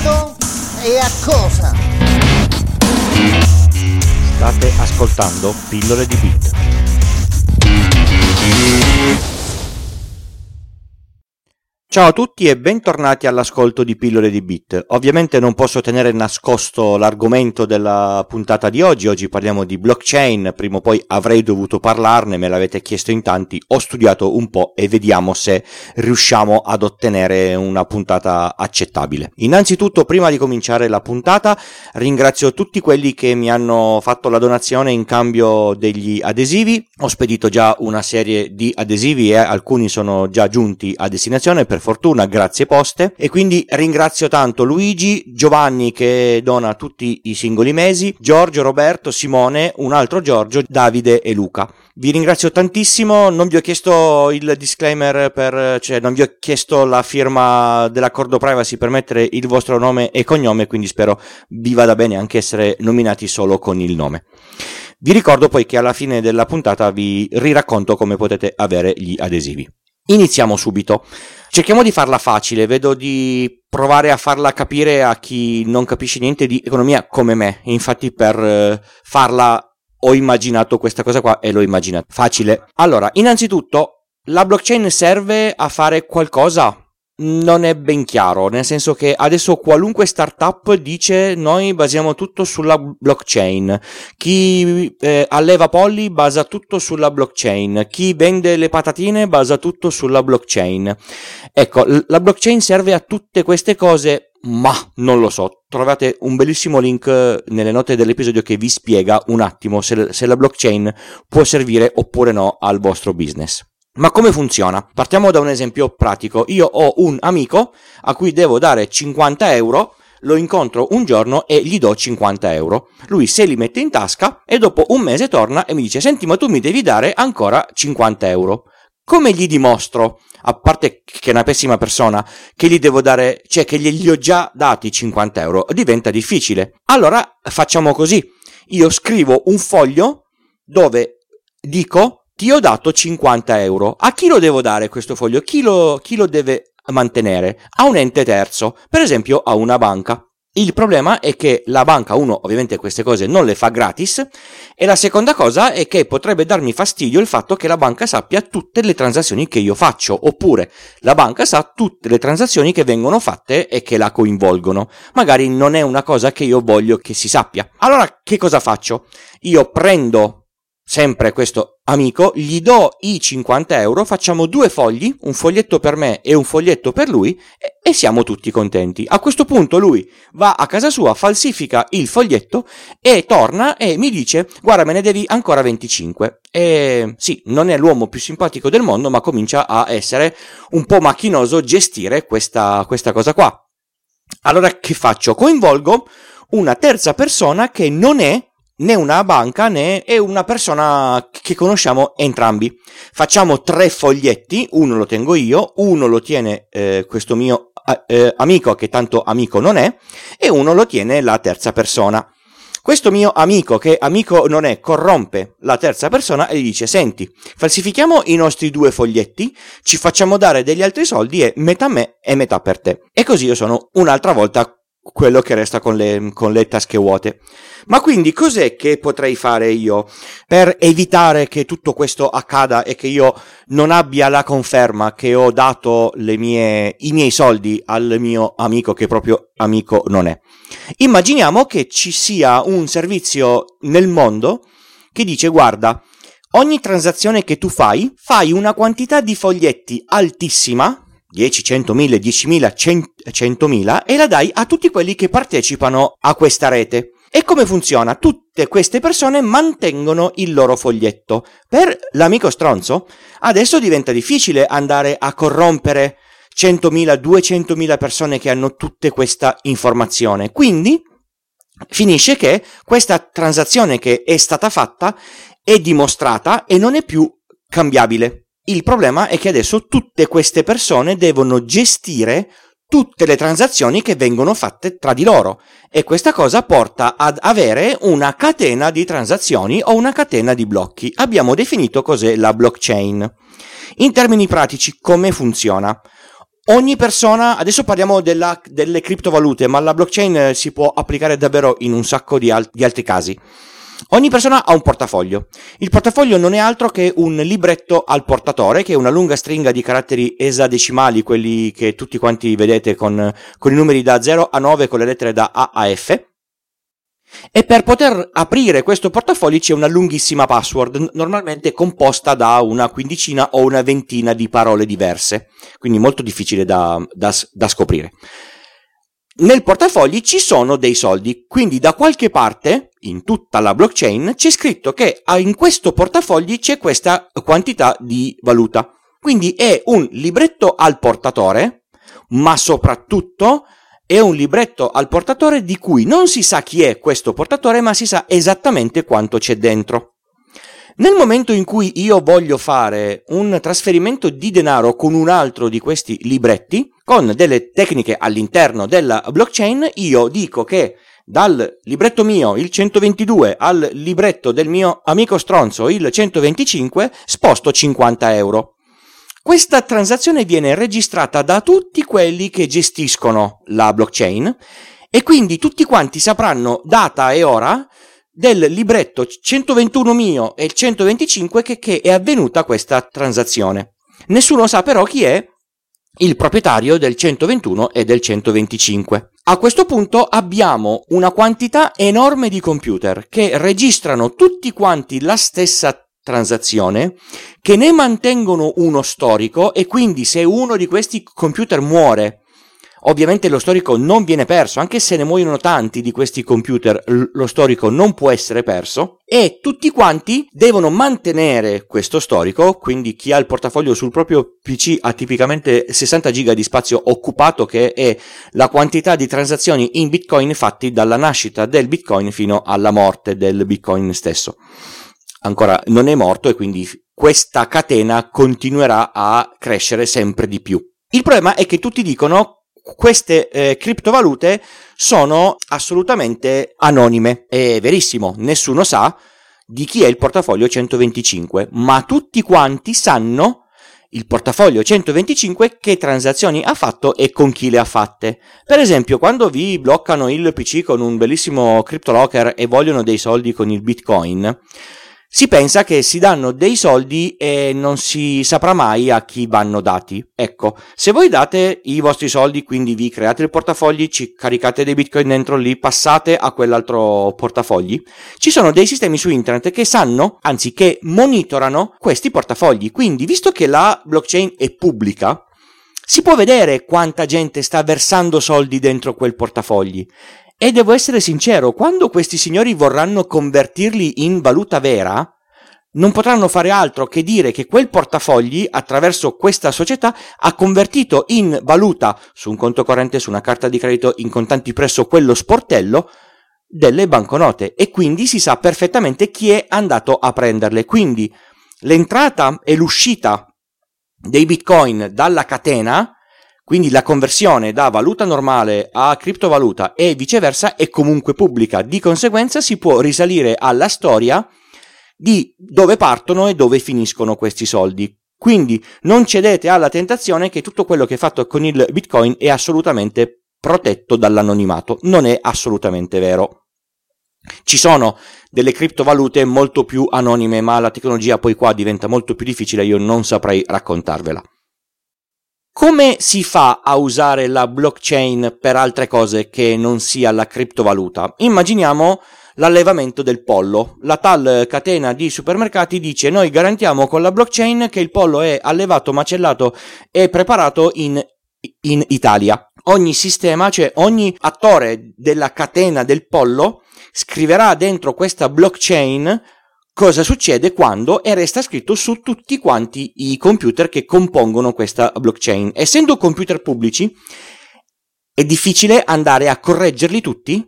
modo e a cosa? State ascoltando Pillole di Beat. Ciao a tutti e bentornati all'ascolto di Pillole di Bit. Ovviamente non posso tenere nascosto l'argomento della puntata di oggi, oggi parliamo di blockchain, prima o poi avrei dovuto parlarne, me l'avete chiesto in tanti, ho studiato un po' e vediamo se riusciamo ad ottenere una puntata accettabile. Innanzitutto, prima di cominciare la puntata, ringrazio tutti quelli che mi hanno fatto la donazione in cambio degli adesivi, ho spedito già una serie di adesivi e alcuni sono già giunti a destinazione per fortuna grazie poste e quindi ringrazio tanto Luigi, Giovanni che dona tutti i singoli mesi, Giorgio, Roberto, Simone, un altro Giorgio, Davide e Luca. Vi ringrazio tantissimo, non vi ho chiesto il disclaimer per, cioè non vi ho chiesto la firma dell'accordo privacy per mettere il vostro nome e cognome, quindi spero vi vada bene anche essere nominati solo con il nome. Vi ricordo poi che alla fine della puntata vi riracconto come potete avere gli adesivi. Iniziamo subito. Cerchiamo di farla facile, vedo di provare a farla capire a chi non capisce niente di economia come me. Infatti per eh, farla ho immaginato questa cosa qua e l'ho immaginata facile. Allora, innanzitutto, la blockchain serve a fare qualcosa? Non è ben chiaro, nel senso che adesso qualunque startup dice noi basiamo tutto sulla blockchain, chi eh, alleva polli basa tutto sulla blockchain, chi vende le patatine basa tutto sulla blockchain. Ecco, la blockchain serve a tutte queste cose, ma non lo so. Trovate un bellissimo link nelle note dell'episodio che vi spiega un attimo se, se la blockchain può servire oppure no al vostro business. Ma come funziona? Partiamo da un esempio pratico. Io ho un amico a cui devo dare 50 euro, lo incontro un giorno e gli do 50 euro. Lui se li mette in tasca e dopo un mese torna e mi dice senti ma tu mi devi dare ancora 50 euro. Come gli dimostro, a parte che è una pessima persona, che gli devo dare, cioè che gli ho già dati 50 euro? Diventa difficile. Allora facciamo così. Io scrivo un foglio dove dico ti ho dato 50 euro. A chi lo devo dare questo foglio? Chi lo, chi lo deve mantenere? A un ente terzo, per esempio a una banca. Il problema è che la banca, uno, ovviamente queste cose non le fa gratis, e la seconda cosa è che potrebbe darmi fastidio il fatto che la banca sappia tutte le transazioni che io faccio, oppure la banca sa tutte le transazioni che vengono fatte e che la coinvolgono. Magari non è una cosa che io voglio che si sappia. Allora, che cosa faccio? Io prendo sempre questo amico, gli do i 50 euro, facciamo due fogli, un foglietto per me e un foglietto per lui e, siamo tutti contenti. A questo punto lui va a casa sua, falsifica il foglietto e torna e mi dice guarda me ne devi ancora 25. E sì, non è l'uomo più simpatico del mondo ma comincia a essere un po' macchinoso gestire questa, questa cosa qua. Allora che faccio? Coinvolgo una terza persona che non è né una banca né è una persona che conosciamo entrambi. Facciamo tre foglietti, uno lo tengo io, uno lo tiene eh, questo mio eh, amico che tanto amico non è e uno lo tiene la terza persona. Questo mio amico, che amico non è, corrompe la terza persona e gli dice: Senti, falsifichiamo i nostri due foglietti, ci facciamo dare degli altri soldi e metà me e metà per te. E così io sono un'altra volta quello che resta con le, con le tasche vuote. Ma quindi cos'è che potrei fare io per evitare che tutto questo accada e che io non abbia la conferma che ho dato mie, i miei soldi al mio amico che proprio amico non è? Immaginiamo che ci sia un servizio nel mondo che dice guarda, ogni transazione che tu fai, fai una quantità di foglietti altissima 10, 100.000, 10.000, 100.000 e la dai a tutti quelli che partecipano a questa rete. E come funziona? Tutte queste persone mantengono il loro foglietto. Per l'amico stronzo, adesso diventa difficile andare a corrompere 100.000, 200.000 persone che hanno tutta questa informazione. Quindi finisce che questa transazione che è stata fatta è dimostrata e non è più cambiabile. Il problema è che adesso tutte queste persone devono gestire tutte le transazioni che vengono fatte tra di loro e questa cosa porta ad avere una catena di transazioni o una catena di blocchi. Abbiamo definito cos'è la blockchain. In termini pratici come funziona? ogni persona, adesso parliamo della, delle criptovalute, ma la blockchain si può applicare davvero in un sacco di, al- di altri casi. Ogni persona ha un portafoglio. Il portafoglio non è altro che un libretto al portatore, che è una lunga stringa di caratteri esadecimali, quelli che tutti quanti vedete con, con i numeri da 0 a 9 con le lettere da A a F. E per poter aprire questo portafoglio c'è una lunghissima password, normalmente composta da una quindicina o una ventina di parole diverse, quindi molto difficile da, da, da scoprire nel portafogli ci sono dei soldi, quindi da qualche parte in tutta la blockchain c'è scritto che in questo portafogli c'è questa quantità di valuta. Quindi è un libretto al portatore, ma soprattutto è un libretto al portatore di cui non si sa chi è questo portatore, ma si sa esattamente quanto c'è dentro. Nel momento in cui io voglio fare un trasferimento di denaro con un altro di questi libretti, con delle tecniche all'interno della blockchain, io dico che dal libretto mio, il 122, al libretto del mio amico stronzo, il 125, sposto 50 euro. Questa transazione viene registrata da tutti quelli che gestiscono la blockchain e quindi tutti quanti sapranno data e ora del libretto 121 mio e il 125 che, che è avvenuta questa transazione. Nessuno sa però chi è il proprietario del 121 e del 125. A questo punto abbiamo una quantità enorme di computer che registrano tutti quanti la stessa transazione, che ne mantengono uno storico e quindi se uno di questi computer muore Ovviamente lo storico non viene perso, anche se ne muoiono tanti di questi computer, lo storico non può essere perso e tutti quanti devono mantenere questo storico, quindi chi ha il portafoglio sul proprio PC ha tipicamente 60 giga di spazio occupato che è la quantità di transazioni in Bitcoin fatti dalla nascita del Bitcoin fino alla morte del Bitcoin stesso. Ancora non è morto e quindi questa catena continuerà a crescere sempre di più. Il problema è che tutti dicono queste eh, criptovalute sono assolutamente anonime. È verissimo, nessuno sa di chi è il portafoglio 125, ma tutti quanti sanno il portafoglio 125 che transazioni ha fatto e con chi le ha fatte. Per esempio, quando vi bloccano il PC con un bellissimo CryptoLocker e vogliono dei soldi con il Bitcoin, si pensa che si danno dei soldi e non si saprà mai a chi vanno dati. Ecco, se voi date i vostri soldi, quindi vi create il portafogli, ci caricate dei bitcoin dentro lì, passate a quell'altro portafogli, ci sono dei sistemi su internet che sanno, anzi che monitorano questi portafogli. Quindi, visto che la blockchain è pubblica, si può vedere quanta gente sta versando soldi dentro quel portafogli e devo essere sincero, quando questi signori vorranno convertirli in valuta vera, non potranno fare altro che dire che quel portafogli, attraverso questa società, ha convertito in valuta su un conto corrente, su una carta di credito, in contanti presso quello sportello, delle banconote e quindi si sa perfettamente chi è andato a prenderle. Quindi l'entrata e l'uscita dei bitcoin dalla catena quindi la conversione da valuta normale a criptovaluta e viceversa è comunque pubblica, di conseguenza si può risalire alla storia di dove partono e dove finiscono questi soldi. Quindi non cedete alla tentazione che tutto quello che è fatto con il Bitcoin è assolutamente protetto dall'anonimato. Non è assolutamente vero. Ci sono delle criptovalute molto più anonime, ma la tecnologia poi qua diventa molto più difficile, io non saprei raccontarvela. Come si fa a usare la blockchain per altre cose che non sia la criptovaluta? Immaginiamo l'allevamento del pollo. La tal catena di supermercati dice noi garantiamo con la blockchain che il pollo è allevato, macellato e preparato in, in Italia. Ogni sistema, cioè ogni attore della catena del pollo scriverà dentro questa blockchain cosa succede quando e resta scritto su tutti quanti i computer che compongono questa blockchain. Essendo computer pubblici, è difficile andare a correggerli tutti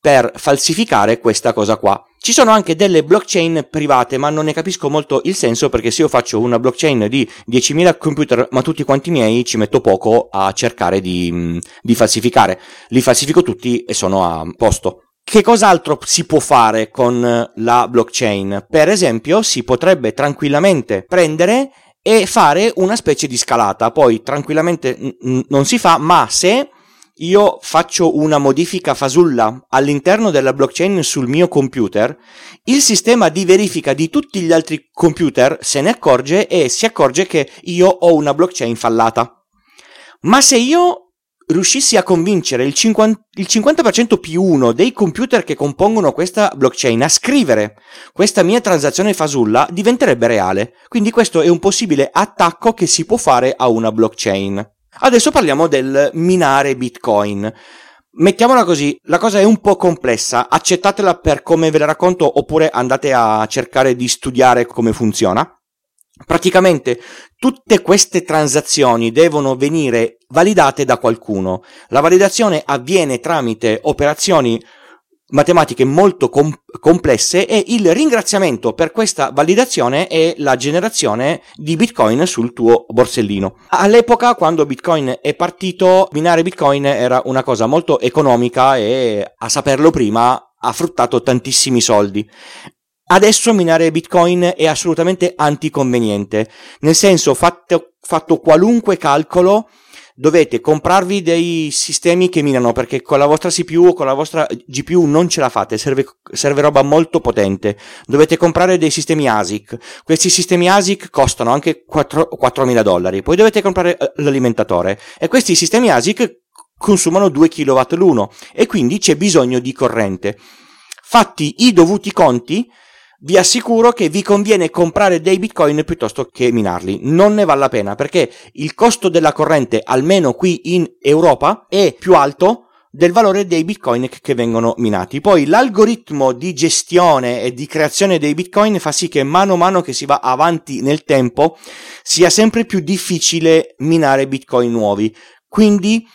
per falsificare questa cosa qua. Ci sono anche delle blockchain private, ma non ne capisco molto il senso perché se io faccio una blockchain di 10.000 computer, ma tutti quanti miei, ci metto poco a cercare di, di falsificare. Li falsifico tutti e sono a posto. Che cos'altro si può fare con la blockchain? Per esempio, si potrebbe tranquillamente prendere e fare una specie di scalata. Poi tranquillamente n- non si fa, ma se io faccio una modifica fasulla all'interno della blockchain sul mio computer, il sistema di verifica di tutti gli altri computer se ne accorge e si accorge che io ho una blockchain fallata. Ma se io riuscissi a convincere il 50%, il 50% più uno dei computer che compongono questa blockchain a scrivere questa mia transazione fasulla, diventerebbe reale. Quindi questo è un possibile attacco che si può fare a una blockchain. Adesso parliamo del minare Bitcoin. Mettiamola così, la cosa è un po' complessa, accettatela per come ve la racconto oppure andate a cercare di studiare come funziona. Praticamente tutte queste transazioni devono venire validate da qualcuno. La validazione avviene tramite operazioni matematiche molto com- complesse e il ringraziamento per questa validazione è la generazione di bitcoin sul tuo borsellino. All'epoca quando bitcoin è partito minare bitcoin era una cosa molto economica e a saperlo prima ha fruttato tantissimi soldi. Adesso minare bitcoin è assolutamente anticonveniente, nel senso fatto, fatto qualunque calcolo dovete comprarvi dei sistemi che minano perché con la vostra CPU o con la vostra GPU non ce la fate, serve, serve roba molto potente. Dovete comprare dei sistemi ASIC. Questi sistemi ASIC costano anche 4, 4.000 dollari. Poi dovete comprare eh, l'alimentatore e questi sistemi ASIC consumano 2 kW l'uno e quindi c'è bisogno di corrente. Fatti i dovuti conti, vi assicuro che vi conviene comprare dei bitcoin piuttosto che minarli. Non ne vale la pena perché il costo della corrente, almeno qui in Europa, è più alto del valore dei bitcoin che vengono minati. Poi l'algoritmo di gestione e di creazione dei bitcoin fa sì che mano a mano che si va avanti nel tempo sia sempre più difficile minare bitcoin nuovi. Quindi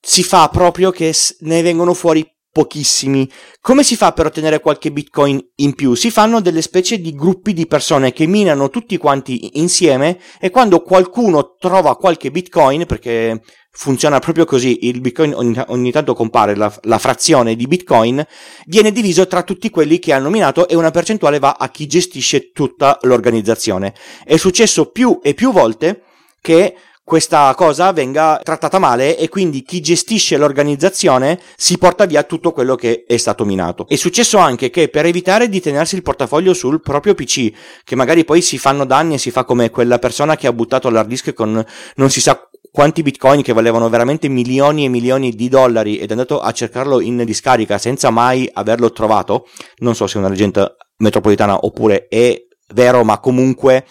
si fa proprio che ne vengono fuori pochissimi. Come si fa per ottenere qualche bitcoin in più? Si fanno delle specie di gruppi di persone che minano tutti quanti insieme e quando qualcuno trova qualche bitcoin, perché funziona proprio così, il bitcoin ogni, ogni tanto compare la, la, frazione di bitcoin, viene diviso tra tutti quelli che hanno minato e una percentuale va a chi gestisce tutta l'organizzazione. È successo più e più volte che questa cosa venga trattata male e quindi chi gestisce l'organizzazione si porta via tutto quello che è stato minato. È successo anche che per evitare di tenersi il portafoglio sul proprio PC, che magari poi si fanno danni e si fa come quella persona che ha buttato l'hard disk con non si sa quanti bitcoin che valevano veramente milioni e milioni di dollari ed è andato a cercarlo in discarica senza mai averlo trovato, non so se è una leggenda metropolitana oppure è vero, ma comunque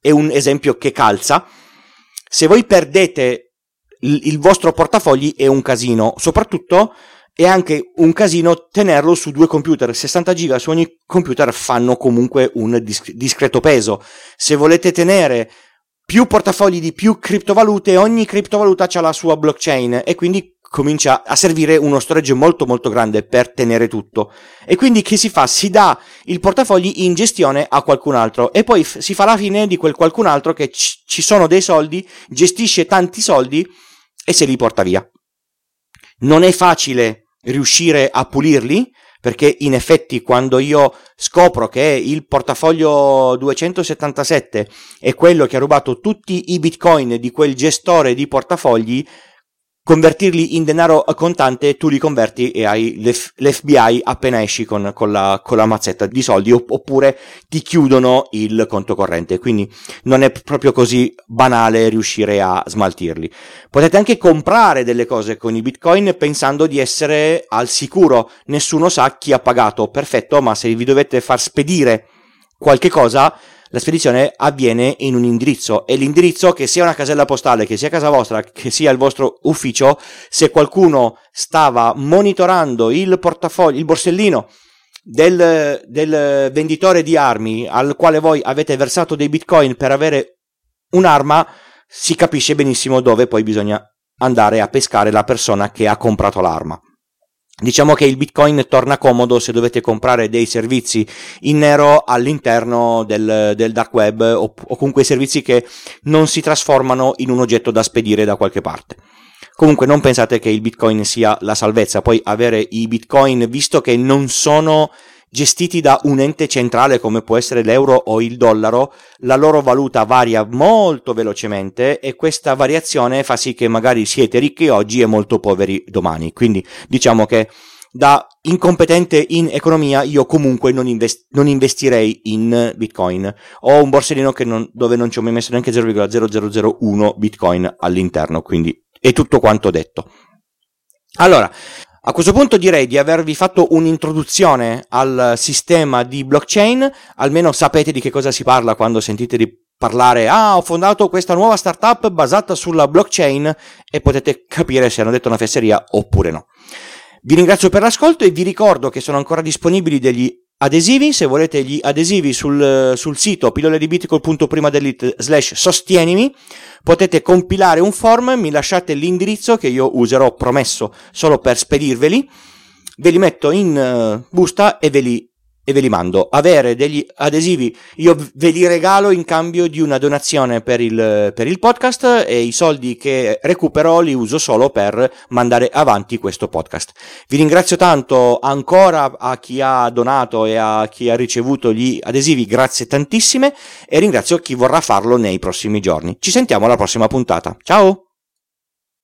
è un esempio che calza se voi perdete il, il vostro portafogli è un casino, soprattutto è anche un casino tenerlo su due computer. 60 giga su ogni computer fanno comunque un discreto peso. Se volete tenere più portafogli di più criptovalute, ogni criptovaluta ha la sua blockchain e quindi comincia a servire uno storage molto molto grande per tenere tutto. E quindi che si fa? Si dà il portafogli in gestione a qualcun altro e poi f- si fa la fine di quel qualcun altro che c- ci sono dei soldi, gestisce tanti soldi e se li porta via. Non è facile riuscire a pulirli perché in effetti quando io scopro che il portafoglio 277 è quello che ha rubato tutti i bitcoin di quel gestore di portafogli, convertirli in denaro contante, tu li converti e hai l'F- l'FBI appena esci con, con, la, con, la, mazzetta di soldi, oppure ti chiudono il conto corrente. Quindi non è proprio così banale riuscire a smaltirli. Potete anche comprare delle cose con i bitcoin pensando di essere al sicuro. Nessuno sa chi ha pagato. Perfetto, ma se vi dovete far spedire qualche cosa, la spedizione avviene in un indirizzo e l'indirizzo che sia una casella postale, che sia casa vostra, che sia il vostro ufficio, se qualcuno stava monitorando il portafoglio, il borsellino del, del venditore di armi al quale voi avete versato dei bitcoin per avere un'arma, si capisce benissimo dove poi bisogna andare a pescare la persona che ha comprato l'arma. Diciamo che il Bitcoin torna comodo se dovete comprare dei servizi in nero all'interno del, del dark web o, o comunque servizi che non si trasformano in un oggetto da spedire da qualche parte. Comunque non pensate che il Bitcoin sia la salvezza, poi avere i Bitcoin, visto che non sono gestiti da un ente centrale come può essere l'euro o il dollaro, la loro valuta varia molto velocemente e questa variazione fa sì che magari siete ricchi oggi e molto poveri domani. Quindi diciamo che da incompetente in economia io comunque non, invest- non investirei in bitcoin. Ho un borsellino non, dove non ci ho mai messo neanche 0,0001 bitcoin all'interno, quindi è tutto quanto detto. Allora, a questo punto direi di avervi fatto un'introduzione al sistema di blockchain, almeno sapete di che cosa si parla quando sentite di parlare, ah ho fondato questa nuova startup basata sulla blockchain e potete capire se hanno detto una fesseria oppure no. Vi ringrazio per l'ascolto e vi ricordo che sono ancora disponibili degli adesivi, se volete gli adesivi sul, sul sito pilloledibitcoin.primadelite slash sostienimi, potete compilare un form, mi lasciate l'indirizzo che io userò promesso solo per spedirveli, ve li metto in uh, busta e ve li e ve li mando. Avere degli adesivi io ve li regalo in cambio di una donazione per il, per il podcast e i soldi che recupero li uso solo per mandare avanti questo podcast. Vi ringrazio tanto ancora a chi ha donato e a chi ha ricevuto gli adesivi, grazie tantissime e ringrazio chi vorrà farlo nei prossimi giorni. Ci sentiamo alla prossima puntata. Ciao!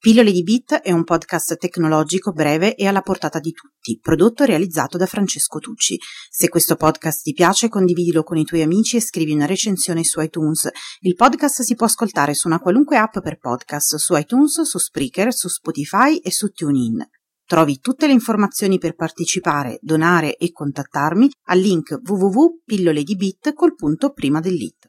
Pillole di Bit è un podcast tecnologico breve e alla portata di tutti, prodotto e realizzato da Francesco Tucci. Se questo podcast ti piace, condividilo con i tuoi amici e scrivi una recensione su iTunes. Il podcast si può ascoltare su una qualunque app per podcast, su iTunes, su Spreaker, su Spotify e su TuneIn. Trovi tutte le informazioni per partecipare, donare e contattarmi al link www.pilloledibit col punto prima dell'it.